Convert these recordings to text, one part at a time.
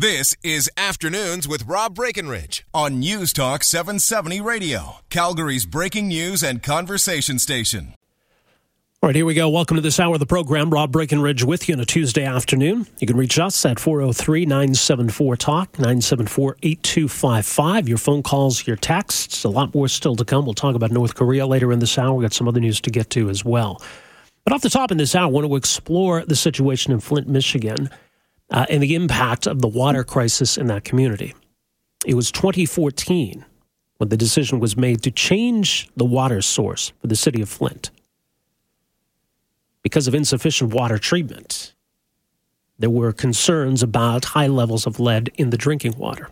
This is Afternoons with Rob Breckenridge on News Talk 770 Radio, Calgary's breaking news and conversation station. All right, here we go. Welcome to this hour of the program. Rob Breckenridge with you on a Tuesday afternoon. You can reach us at 403 974 Talk, 974 8255. Your phone calls, your texts, a lot more still to come. We'll talk about North Korea later in this hour. We've got some other news to get to as well. But off the top in this hour, I want to explore the situation in Flint, Michigan uh, and the impact of the water crisis in that community. It was 2014 when the decision was made to change the water source for the city of Flint because of insufficient water treatment. There were concerns about high levels of lead in the drinking water.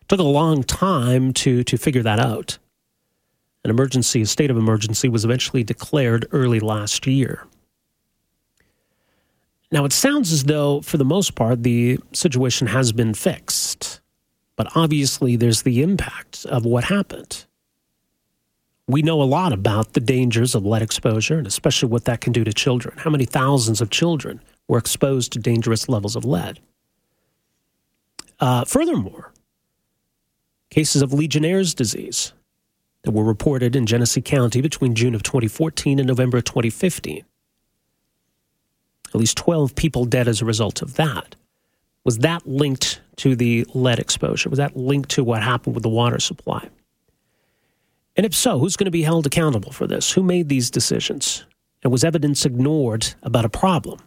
It took a long time to, to figure that out. An emergency, a state of emergency, was eventually declared early last year. Now, it sounds as though, for the most part, the situation has been fixed. But obviously, there's the impact of what happened. We know a lot about the dangers of lead exposure and especially what that can do to children. How many thousands of children were exposed to dangerous levels of lead? Uh, furthermore, cases of Legionnaire's disease that were reported in Genesee County between June of 2014 and November of 2015 at least 12 people dead as a result of that. Was that linked to the lead exposure? Was that linked to what happened with the water supply? And if so, who's going to be held accountable for this? Who made these decisions? And was evidence ignored about a problem?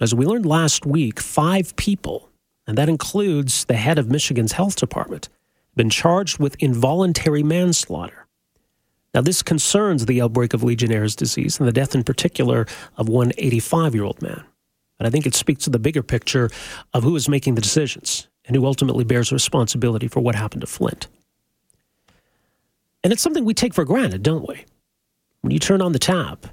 As we learned last week, five people, and that includes the head of Michigan's health department, been charged with involuntary manslaughter. Now, this concerns the outbreak of Legionnaire's disease and the death in particular of one 85 year old man. But I think it speaks to the bigger picture of who is making the decisions and who ultimately bears responsibility for what happened to Flint. And it's something we take for granted, don't we? When you turn on the tap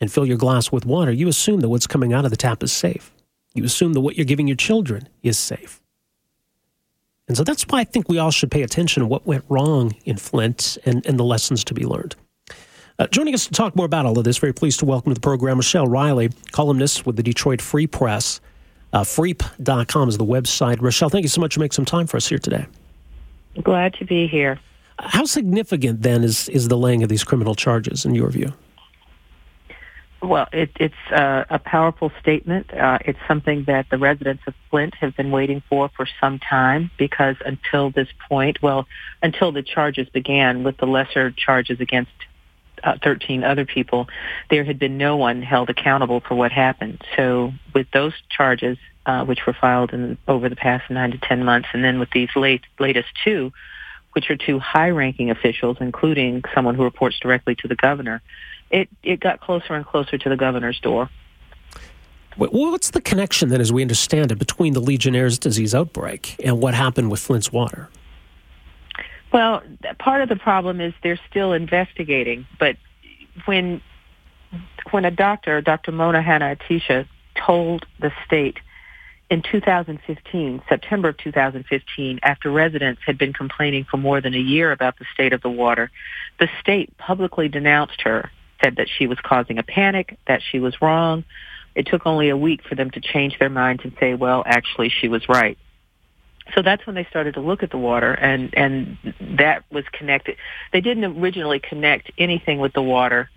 and fill your glass with water, you assume that what's coming out of the tap is safe. You assume that what you're giving your children is safe. And so that's why I think we all should pay attention to what went wrong in Flint and, and the lessons to be learned. Uh, joining us to talk more about all of this, very pleased to welcome to the program Rochelle Riley, columnist with the Detroit Free Press. Uh, Freep.com is the website. Rochelle, thank you so much for making some time for us here today. Glad to be here. How significant then is, is the laying of these criminal charges in your view? Well, it, it's uh, a powerful statement. Uh, it's something that the residents of Flint have been waiting for for some time because until this point, well, until the charges began with the lesser charges against uh, 13 other people, there had been no one held accountable for what happened. So with those charges, uh, which were filed in, over the past nine to 10 months, and then with these late, latest two, which are two high-ranking officials, including someone who reports directly to the governor, it, it got closer and closer to the governor's door. What's the connection then, as we understand it, between the Legionnaire's disease outbreak and what happened with Flint's water? Well, part of the problem is they're still investigating, but when when a doctor, Dr. Mona Hanna-Attisha, told the state in 2015, September of 2015, after residents had been complaining for more than a year about the state of the water, the state publicly denounced her said that she was causing a panic, that she was wrong. It took only a week for them to change their minds and say, well, actually, she was right. So that's when they started to look at the water, and and that was connected. They didn't originally connect anything with the water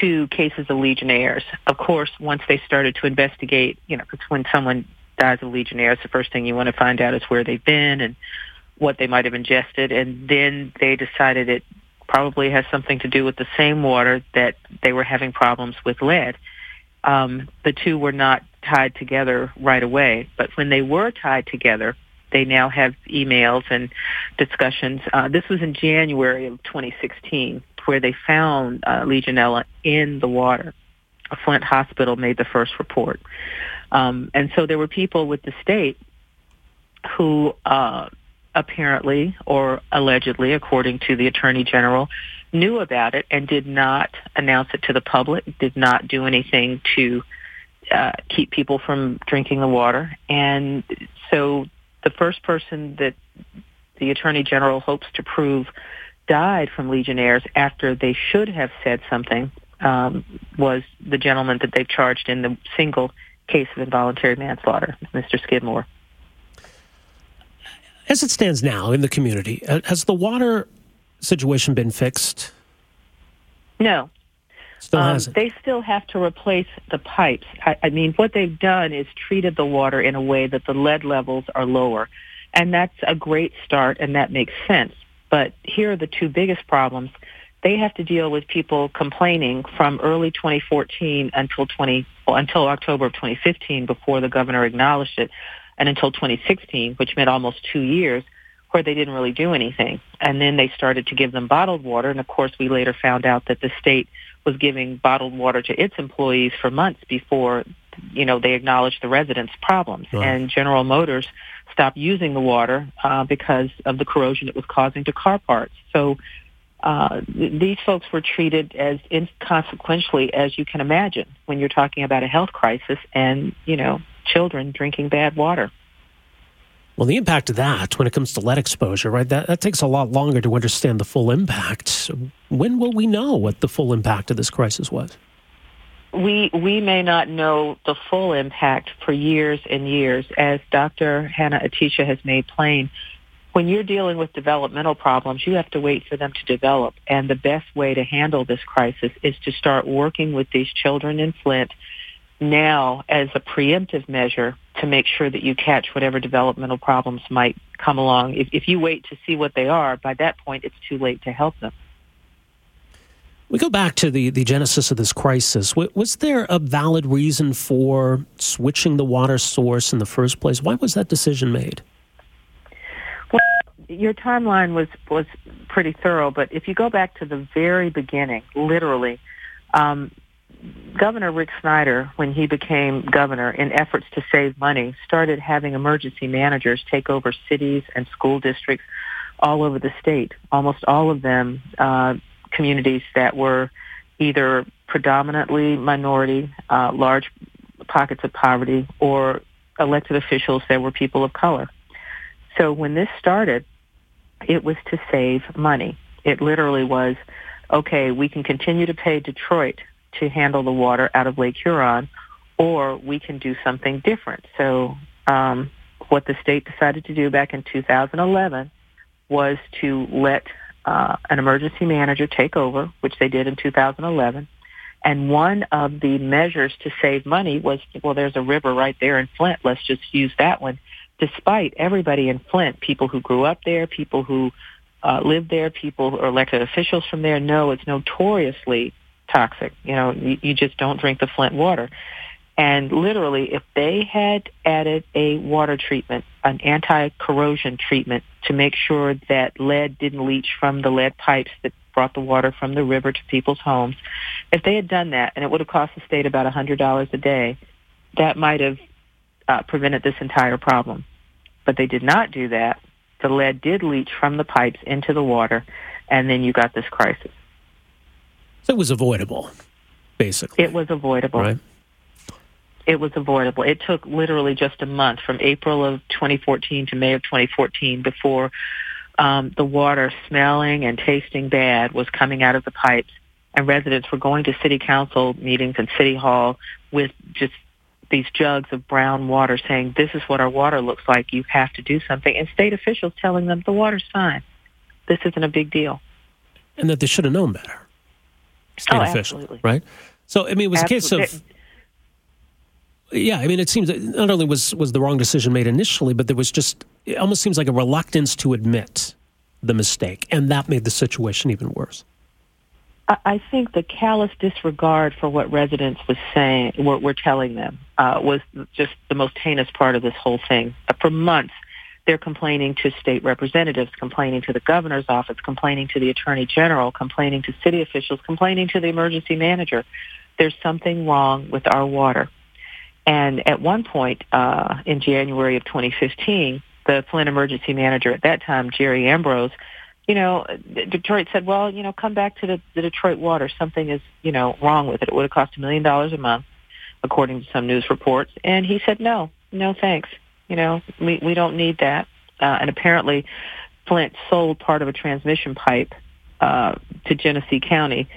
to cases of Legionnaires. Of course, once they started to investigate, you know, because when someone dies of Legionnaires, the first thing you want to find out is where they've been and what they might have ingested, and then they decided it probably has something to do with the same water that they were having problems with lead. Um, the two were not tied together right away, but when they were tied together, they now have emails and discussions. Uh, this was in January of 2016, where they found uh, Legionella in the water. A Flint hospital made the first report, um, and so there were people with the state who uh, apparently or allegedly, according to the Attorney General, knew about it and did not announce it to the public, did not do anything to uh, keep people from drinking the water. And so the first person that the Attorney General hopes to prove died from Legionnaires after they should have said something um, was the gentleman that they've charged in the single case of involuntary manslaughter, Mr. Skidmore. As it stands now in the community, has the water situation been fixed? No. Still um, hasn't. They still have to replace the pipes. I, I mean, what they've done is treated the water in a way that the lead levels are lower. And that's a great start, and that makes sense. But here are the two biggest problems. They have to deal with people complaining from early 2014 until 20 well, until October of 2015, before the governor acknowledged it, and until 2016, which meant almost two years, where they didn't really do anything. And then they started to give them bottled water, and of course, we later found out that the state was giving bottled water to its employees for months before, you know, they acknowledged the residents' problems. Right. And General Motors stopped using the water uh, because of the corrosion it was causing to car parts. So uh, these folks were treated as inconsequentially as you can imagine when you're talking about a health crisis and, you know, children drinking bad water. Well, the impact of that when it comes to lead exposure, right, that, that takes a lot longer to understand the full impact. When will we know what the full impact of this crisis was? we we may not know the full impact for years and years, as Dr. Hanna-Attisha has made plain. When you're dealing with developmental problems, you have to wait for them to develop. And the best way to handle this crisis is to start working with these children in Flint now as a preemptive measure to make sure that you catch whatever developmental problems might come along. If, if you wait to see what they are, by that point, it's too late to help them. We go back to the, the genesis of this crisis. Was there a valid reason for switching the water source in the first place? Why was that decision made? Well, your timeline was, was pretty thorough, but if you go back to the very beginning, literally, um, Governor Rick Snyder, when he became governor, in efforts to save money, started having emergency managers take over cities and school districts all over the state. Almost all of them uh, communities that were either predominantly minority, uh, large pockets of poverty, or elected officials that were people of color. So when this started, it was to save money. It literally was, okay, we can continue to pay Detroit to handle the water out of Lake Huron, or we can do something different. So um, what the state decided to do back in 2011 was to let uh, an emergency manager take over, which they did in 2011. And one of the measures to save money was, well, there's a river right there in Flint. Let's just use that one. Despite everybody in Flint, people who grew up there, people who uh, live there, people or elected officials from there know it's notoriously toxic. You know, you, you just don't drink the Flint water. And literally, if they had added a water treatment, an anti-corrosion treatment to make sure that lead didn't leach from the lead pipes that brought the water from the river to people's homes, if they had done that, and it would have cost the state about $100 a day, that might have uh, prevented this entire problem. But they did not do that. The lead did leach from the pipes into the water, and then you got this crisis. So it was avoidable, basically. It was avoidable. Right it was avoidable. It took literally just a month from April of 2014 to May of 2014 before um, the water smelling and tasting bad was coming out of the pipes, and residents were going to city council meetings and city hall with just these jugs of brown water saying, this is what our water looks like. You have to do something. And state officials telling them the water's fine. This isn't a big deal. And that they should have known better. State oh, officials, absolutely. right? So, I mean, it was absolutely. a case of yeah, I mean, it seems that not only was was the wrong decision made initially, but there was just it almost seems like a reluctance to admit the mistake, and that made the situation even worse. I think the callous disregard for what residents was saying, were, were telling them, uh, was just the most heinous part of this whole thing. Uh, for months, they're complaining to state representatives, complaining to the governor's office, complaining to the attorney general, complaining to city officials, complaining to the emergency manager. There's something wrong with our water. And at one point uh, in January of 2015, the Flint emergency manager at that time, Jerry Ambrose, you know, Detroit said, well, you know, come back to the, the Detroit water. Something is, you know, wrong with it. It would have cost a million dollars a month, according to some news reports. And he said, no, no thanks. You know, we, we don't need that. Uh, and apparently Flint sold part of a transmission pipe uh, to Genesee County,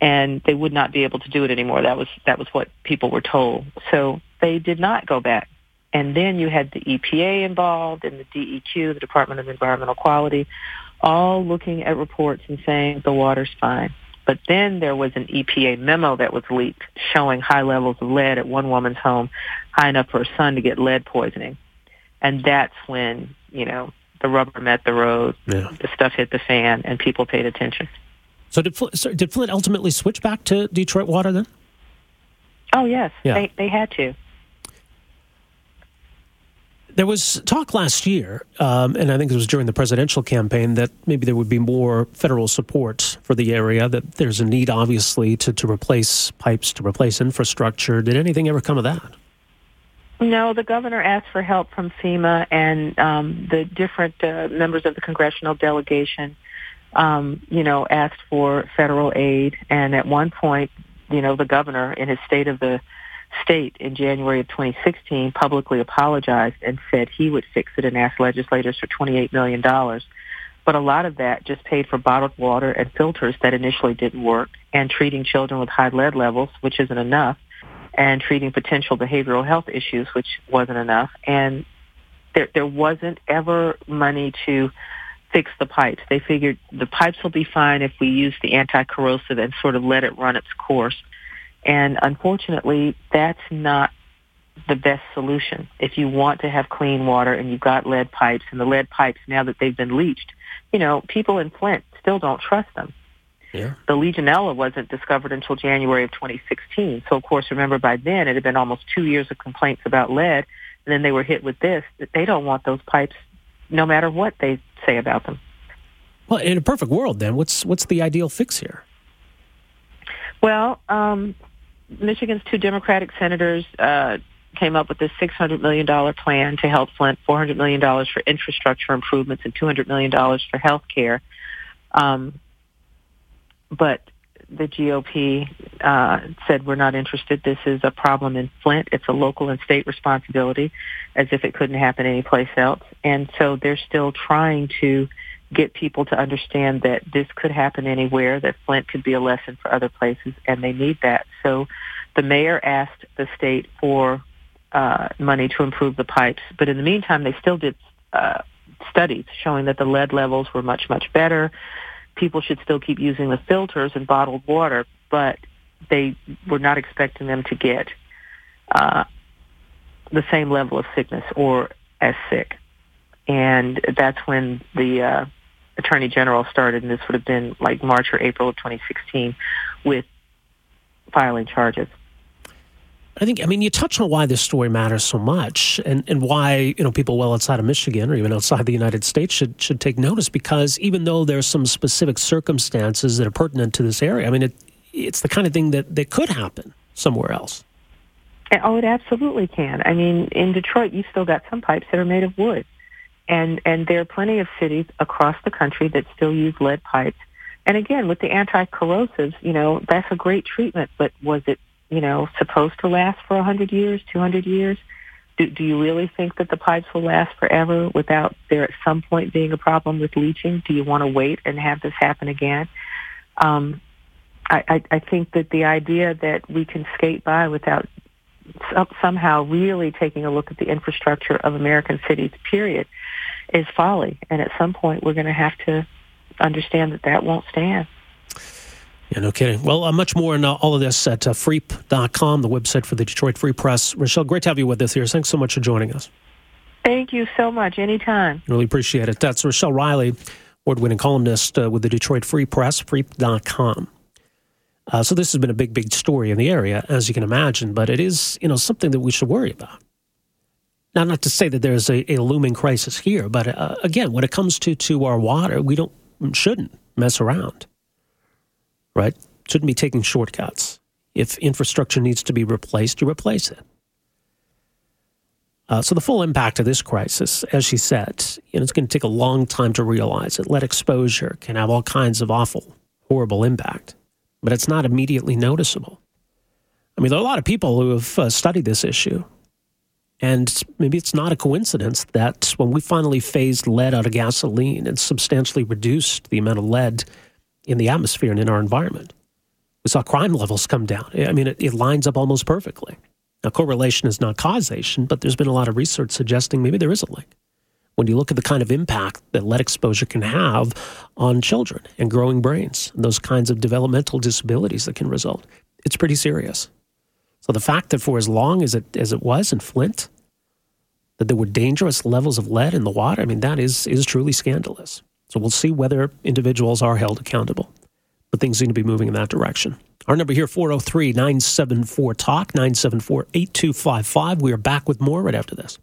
and they would not be able to do it anymore. That was that was what people were told. So they did not go back And then you had the EPA involved and the DEQ, the Department of Environmental Quality, all looking at reports and saying the water's fine. But then there was an EPA memo that was leaked showing high levels of lead at one woman's home, high enough for her son to get lead poisoning. And that's when, you know, the rubber met the road, yeah. the stuff hit the fan, and people paid attention. So did, so did Flint ultimately switch back to Detroit Water then? Oh, yes. Yeah. They, they had to. There was talk last year, um, and I think it was during the presidential campaign, that maybe there would be more federal support for the area, that there's a need, obviously, to, to replace pipes, to replace infrastructure. Did anything ever come of that? No, the governor asked for help from FEMA and um, the different uh, members of the congressional delegation, um, you know, asked for federal aid. And at one point, you know, the governor in his State of the State in January of 2016 publicly apologized and said he would fix it and asked legislators for $28 million. But a lot of that just paid for bottled water and filters that initially didn't work and treating children with high lead levels, which isn't enough, and treating potential behavioral health issues, which wasn't enough. And there, there wasn't ever money to fix the pipes. They figured the pipes will be fine if we use the anti-corrosive and sort of let it run its course. And unfortunately, that's not the best solution. If you want to have clean water and you've got lead pipes and the lead pipes, now that they've been leached, you know, people in Flint still don't trust them. Yeah. The Legionella wasn't discovered until January of 2016. So of course, remember by then it had been almost two years of complaints about lead. And then they were hit with this. That They don't want those pipes no matter what they say about them. Well, in a perfect world, then, what's what's the ideal fix here? Well, um, Michigan's two Democratic senators uh, came up with this $600 million plan to help Flint, $400 million for infrastructure improvements and $200 million for health care. Um, but the GOP uh, said we're not interested. This is a problem in Flint. It's a local and state responsibility, as if it couldn't happen anyplace else. And so they're still trying to get people to understand that this could happen anywhere, that Flint could be a lesson for other places, and they need that. So the mayor asked the state for uh, money to improve the pipes, but in the meantime, they still did uh, studies showing that the lead levels were much, much better. People should still keep using the filters and bottled water, but they were not expecting them to get uh, the same level of sickness or as sick. And that's when the uh, Attorney General started, and this would have been like March or April of 2016, with filing charges. I think, I mean, you touch on why this story matters so much and, and why, you know, people well outside of Michigan or even outside the United States should, should take notice because even though there's some specific circumstances that are pertinent to this area, I mean, it, it's the kind of thing that, that could happen somewhere else. Eh, oh, it absolutely can. I mean, in Detroit, you've still got some pipes that are made of wood. And, and there are plenty of cities across the country that still use lead pipes. And again, with the anti-corrosives, you know, that's a great treatment, but was it, you know, supposed to last for 100 years, 200 years? Do, do you really think that the pipes will last forever without there at some point being a problem with leaching? Do you want to wait and have this happen again? Um, I, I, I think that the idea that we can skate by without some, somehow really taking a look at the infrastructure of American cities, period, is folly. And at some point, we're going to have to understand that that won't stand. Yeah, no kidding. Well, uh, much more on uh, all of this at uh, freep.com, the website for the Detroit Free Press. Rochelle, great to have you with us here. Thanks so much for joining us. Thank you so much. Anytime. Really appreciate it. That's Rochelle Riley, award winning columnist uh, with the Detroit Free Press, freep.com. Uh, so this has been a big, big story in the area, as you can imagine, but it is, you know, something that we should worry about. Now, not to say that there's a, a looming crisis here, but uh, again, when it comes to, to our water, we don't shouldn't mess around, right? Shouldn't be taking shortcuts. If infrastructure needs to be replaced, you replace it. Uh, so the full impact of this crisis, as she said, you know, it's going to take a long time to realize it. Lead exposure can have all kinds of awful, horrible impact but it's not immediately noticeable. I mean, there are a lot of people who have uh, studied this issue. And maybe it's not a coincidence that when we finally phased lead out of gasoline and substantially reduced the amount of lead in the atmosphere and in our environment, we saw crime levels come down. I mean, it, it lines up almost perfectly. Now, correlation is not causation, but there's been a lot of research suggesting maybe there is a link. When you look at the kind of impact that lead exposure can have on children and growing brains, and those kinds of developmental disabilities that can result, it's pretty serious. So the fact that for as long as it as it was in Flint, that there were dangerous levels of lead in the water, I mean that is is truly scandalous. So we'll see whether individuals are held accountable. But things seem to be moving in that direction. Our number here, 403 974 TALK, 974 8255. We are back with more right after this.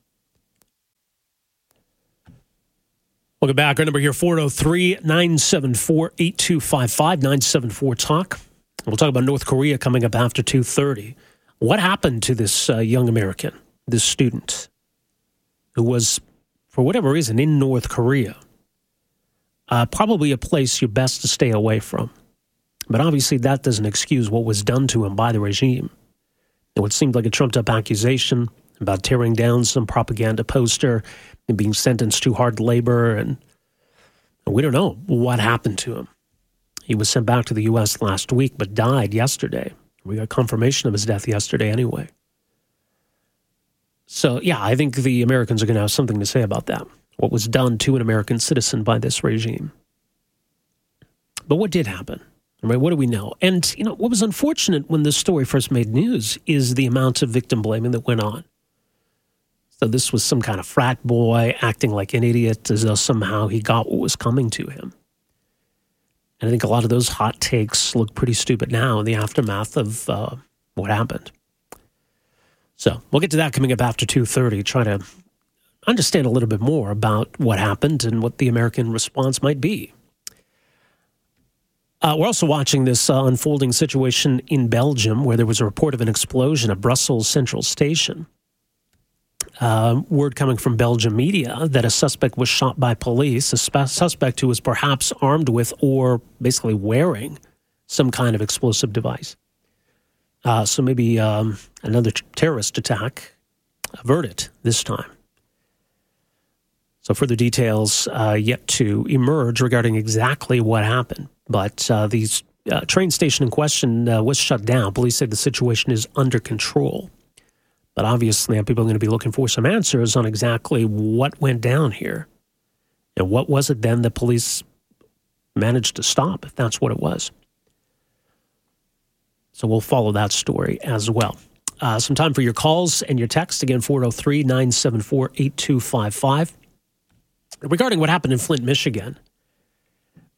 Welcome back. Our number here, 403 974 8255, 974 TALK. We'll talk about North Korea coming up after 2.30. What happened to this uh, young American, this student, who was, for whatever reason, in North Korea? Uh, probably a place you're best to stay away from. But obviously, that doesn't excuse what was done to him by the regime. And what seemed like a trumped up accusation about tearing down some propaganda poster and being sentenced to hard labor. And we don't know what happened to him. He was sent back to the U.S. last week, but died yesterday. We got confirmation of his death yesterday anyway. So, yeah, I think the Americans are going to have something to say about that. What was done to an American citizen by this regime. But what did happen? Right? What do we know? And you know what was unfortunate when this story first made news is the amount of victim blaming that went on. So this was some kind of frat boy acting like an idiot as though somehow he got what was coming to him. And I think a lot of those hot takes look pretty stupid now in the aftermath of uh, what happened. So we'll get to that coming up after two thirty. Try to understand a little bit more about what happened and what the American response might be. Uh, we're also watching this uh, unfolding situation in Belgium where there was a report of an explosion at Brussels Central Station. Uh, word coming from Belgium media that a suspect was shot by police, a spe- suspect who was perhaps armed with or basically wearing some kind of explosive device. Uh, so maybe um, another t- terrorist attack averted this time. So further details uh, yet to emerge regarding exactly what happened. But uh, the uh, train station in question uh, was shut down. Police say the situation is under control. But obviously, people are going to be looking for some answers on exactly what went down here. And what was it then the police managed to stop, if that's what it was. So we'll follow that story as well. Uh, some time for your calls and your text. Again, 403 974 8255. Regarding what happened in Flint, Michigan,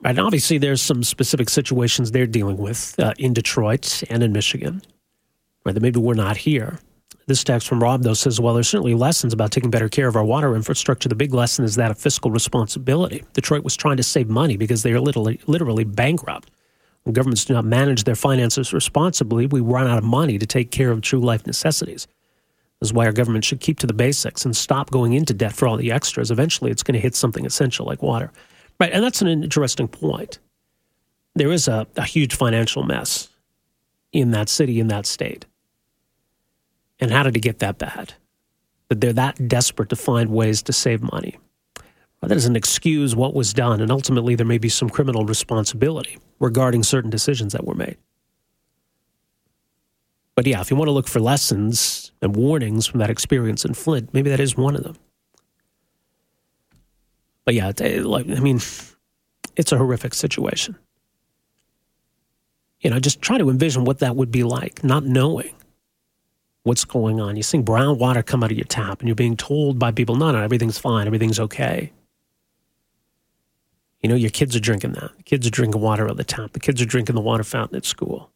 Right. And obviously, there's some specific situations they're dealing with uh, in Detroit and in Michigan, right? That maybe we're not here. This text from Rob, though, says, well, there's certainly lessons about taking better care of our water infrastructure. The big lesson is that of fiscal responsibility. Detroit was trying to save money because they are literally, literally bankrupt. When governments do not manage their finances responsibly, we run out of money to take care of true life necessities. This is why our government should keep to the basics and stop going into debt for all the extras. Eventually, it's going to hit something essential like water. Right. And that's an interesting point. There is a, a huge financial mess in that city, in that state. And how did it get that bad? That they're that desperate to find ways to save money. Well, that doesn't excuse what was done. And ultimately, there may be some criminal responsibility regarding certain decisions that were made. But yeah, if you want to look for lessons and warnings from that experience in Flint, maybe that is one of them. But yeah, like I mean, it's a horrific situation. You know, just try to envision what that would be like, not knowing what's going on. You see brown water come out of your tap, and you're being told by people, "No, no, everything's fine, everything's okay." You know, your kids are drinking that. The kids are drinking water out of the tap. The kids are drinking the water fountain at school.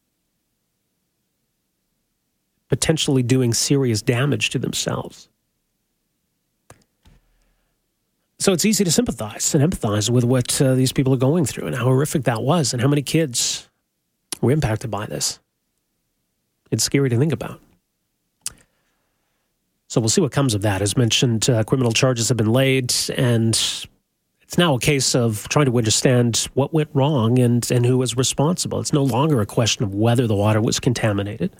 Potentially doing serious damage to themselves. So it's easy to sympathize and empathize with what uh, these people are going through and how horrific that was and how many kids were impacted by this. It's scary to think about. So we'll see what comes of that. As mentioned, uh, criminal charges have been laid, and it's now a case of trying to understand what went wrong and, and who was responsible. It's no longer a question of whether the water was contaminated.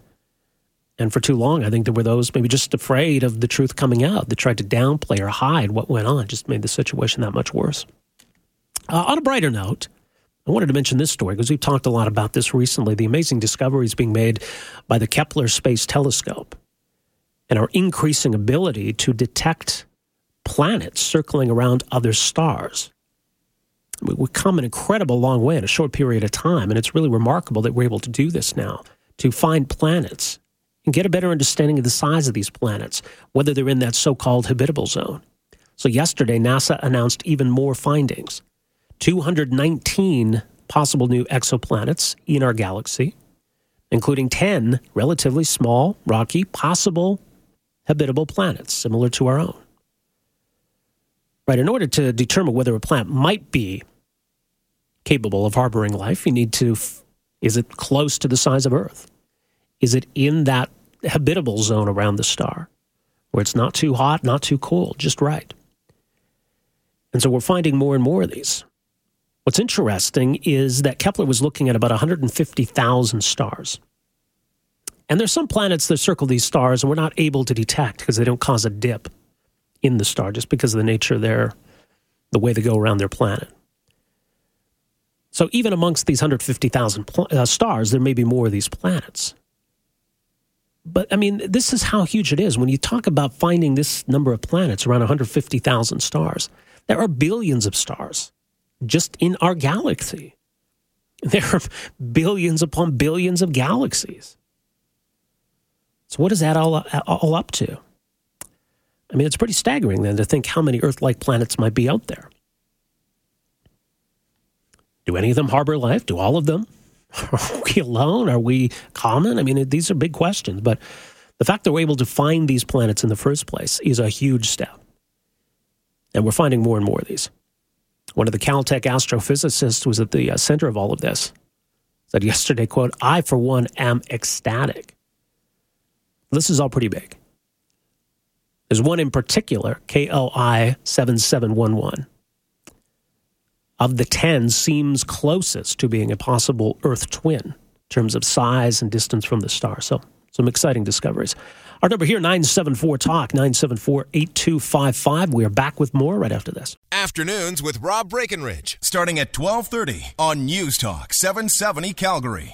And for too long, I think there were those maybe just afraid of the truth coming out that tried to downplay or hide what went on, just made the situation that much worse. Uh, on a brighter note, I wanted to mention this story because we've talked a lot about this recently the amazing discoveries being made by the Kepler Space Telescope. and our increasing ability to detect planets circling around other stars. We've come an incredible long way in a short period of time, and it's really remarkable that we're able to do this now to find planets and get a better understanding of the size of these planets, whether they're in that so called habitable zone. So, yesterday, NASA announced even more findings 219 possible new exoplanets in our galaxy, including 10 relatively small, rocky, possible habitable planets similar to our own. Right, in order to determine whether a planet might be capable of harboring life, you need to is it close to the size of Earth? Is it in that habitable zone around the star where it's not too hot, not too cold, just right? And so we're finding more and more of these. What's interesting is that Kepler was looking at about 150,000 stars. And there's some planets that circle these stars and we're not able to detect because they don't cause a dip in the star just because of the nature of their the way they go around their planet. So even amongst these 150,000 pl- uh, stars, there may be more of these planets. But I mean, this is how huge it is. When you talk about finding this number of planets, around 150,000 stars, there are billions of stars just in our galaxy. There are billions upon billions of galaxies. So, what is that all, all up to? I mean, it's pretty staggering then to think how many Earth like planets might be out there. Do any of them harbor life? Do all of them? Are we alone? Are we common? I mean, these are big questions, but the fact that we're able to find these planets in the first place is a huge step. And we're finding more and more of these. One of the Caltech astrophysicists was at the uh, center of all of this. Said yesterday, quote, I, for one, am ecstatic. This is all pretty big. There's one in particular, KOI 7711. Of the 10, seems closest to being a possible Earth twin in terms of size and distance from the star. So, some exciting discoveries. Our number here, 974 Talk, 974 8255. We are back with more right after this. Afternoons with Rob Breckenridge, starting at 1230 on News Talk 770 Calgary.